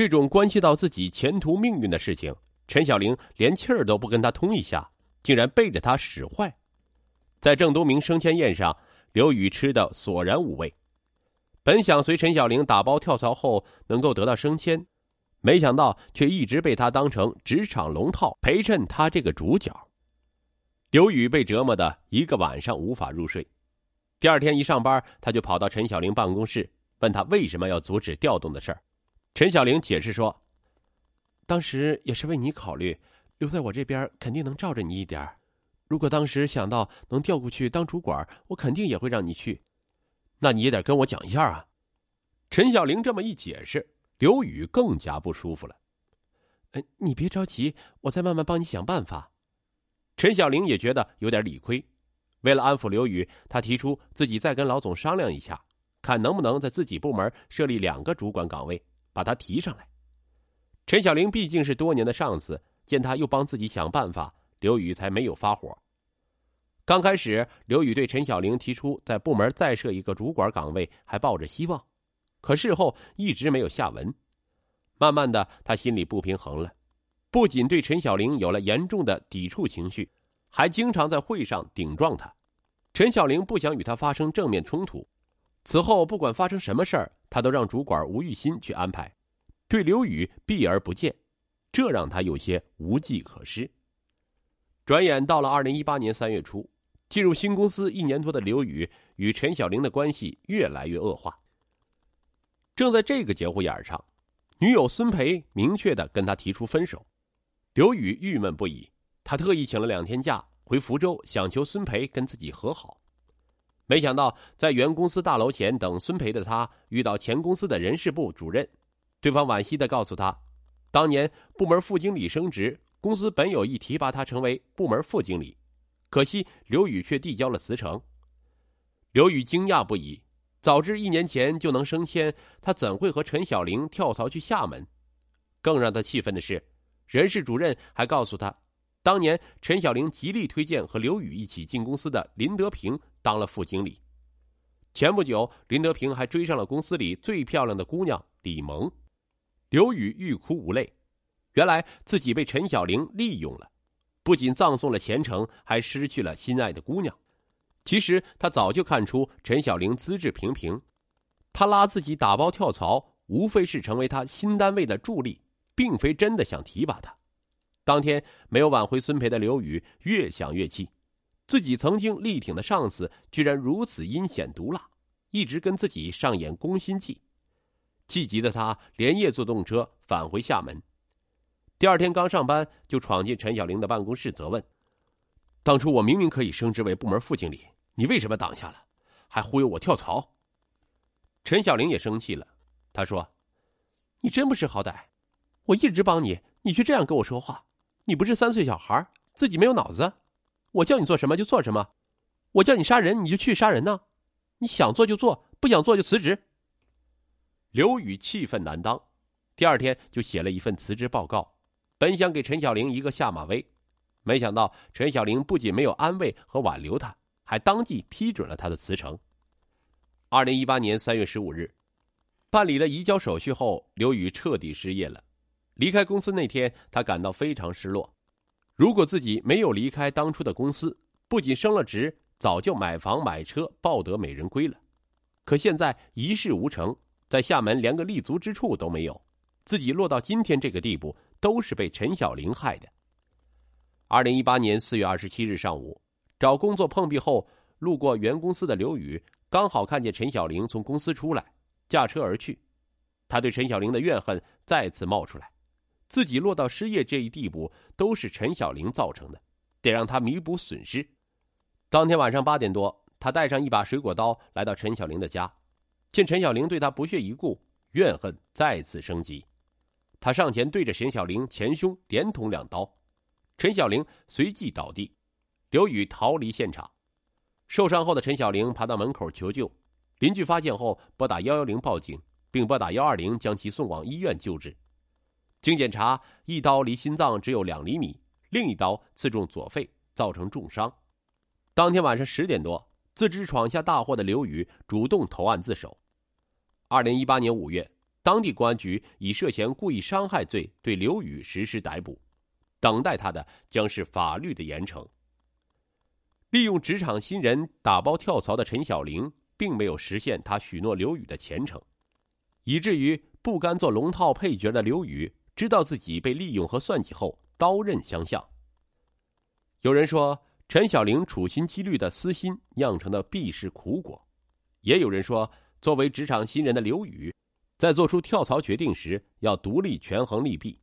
这种关系到自己前途命运的事情，陈小玲连气儿都不跟他通一下，竟然背着他使坏。在郑东明升迁宴上，刘宇吃的索然无味。本想随陈小玲打包跳槽后能够得到升迁，没想到却一直被他当成职场龙套陪衬他这个主角。刘宇被折磨的一个晚上无法入睡。第二天一上班，他就跑到陈小玲办公室，问他为什么要阻止调动的事儿。陈小玲解释说：“当时也是为你考虑，留在我这边肯定能罩着你一点如果当时想到能调过去当主管，我肯定也会让你去。那你也得跟我讲一下啊。”陈小玲这么一解释，刘宇更加不舒服了。“哎，你别着急，我再慢慢帮你想办法。”陈小玲也觉得有点理亏，为了安抚刘宇，他提出自己再跟老总商量一下，看能不能在自己部门设立两个主管岗位。把他提上来。陈小玲毕竟是多年的上司，见他又帮自己想办法，刘宇才没有发火。刚开始，刘宇对陈小玲提出在部门再设一个主管岗位还抱着希望，可事后一直没有下文。慢慢的，他心里不平衡了，不仅对陈小玲有了严重的抵触情绪，还经常在会上顶撞他。陈小玲不想与他发生正面冲突。此后，不管发生什么事儿，他都让主管吴玉新去安排，对刘宇避而不见，这让他有些无计可施。转眼到了二零一八年三月初，进入新公司一年多的刘宇与陈小玲的关系越来越恶化。正在这个节骨眼上，女友孙培明确的跟他提出分手，刘宇郁闷不已，他特意请了两天假回福州，想求孙培跟自己和好。没想到，在原公司大楼前等孙培的他，遇到前公司的人事部主任。对方惋惜的告诉他，当年部门副经理升职，公司本有意提拔他成为部门副经理，可惜刘宇却递交了辞呈。刘宇惊讶不已，早知一年前就能升迁，他怎会和陈小玲跳槽去厦门？更让他气愤的是，人事主任还告诉他。当年陈小玲极力推荐和刘宇一起进公司的林德平当了副经理。前不久，林德平还追上了公司里最漂亮的姑娘李萌，刘宇欲哭无泪。原来自己被陈小玲利用了，不仅葬送了前程，还失去了心爱的姑娘。其实他早就看出陈小玲资质平平，他拉自己打包跳槽，无非是成为他新单位的助力，并非真的想提拔他。当天没有挽回孙培的刘宇越想越气，自己曾经力挺的上司居然如此阴险毒辣，一直跟自己上演攻心计。气急的他连夜坐动车返回厦门。第二天刚上班就闯进陈小玲的办公室，责问：“当初我明明可以升职为部门副经理，你为什么挡下了，还忽悠我跳槽？”陈小玲也生气了，他说：“你真不识好歹，我一直帮你，你却这样跟我说话。”你不是三岁小孩，自己没有脑子？我叫你做什么就做什么，我叫你杀人你就去杀人呢？你想做就做，不想做就辞职。刘宇气愤难当，第二天就写了一份辞职报告，本想给陈小玲一个下马威，没想到陈小玲不仅没有安慰和挽留他，还当即批准了他的辞呈。二零一八年三月十五日，办理了移交手续后，刘宇彻底失业了。离开公司那天，他感到非常失落。如果自己没有离开当初的公司，不仅升了职，早就买房买车，抱得美人归了。可现在一事无成，在厦门连个立足之处都没有，自己落到今天这个地步，都是被陈小玲害的。二零一八年四月二十七日上午，找工作碰壁后，路过原公司的刘宇刚好看见陈小玲从公司出来，驾车而去。他对陈小玲的怨恨再次冒出来。自己落到失业这一地步，都是陈小玲造成的，得让他弥补损失。当天晚上八点多，他带上一把水果刀来到陈小玲的家，见陈小玲对他不屑一顾，怨恨再次升级。他上前对着陈小玲前胸连捅两刀，陈小玲随即倒地，刘宇逃离现场。受伤后的陈小玲爬到门口求救，邻居发现后拨打幺幺零报警，并拨打幺二零将其送往医院救治。经检查，一刀离心脏只有两厘米，另一刀刺中左肺，造成重伤。当天晚上十点多，自知闯下大祸的刘宇主动投案自首。二零一八年五月，当地公安局以涉嫌故意伤害罪对刘宇实施逮捕，等待他的将是法律的严惩。利用职场新人打包跳槽的陈小玲，并没有实现他许诺刘宇的前程，以至于不甘做龙套配角的刘宇，知道自己被利用和算计后，刀刃相向。有人说，陈小玲处心积虑的私心酿成的必是苦果；也有人说，作为职场新人的刘宇，在做出跳槽决定时，要独立权衡利弊，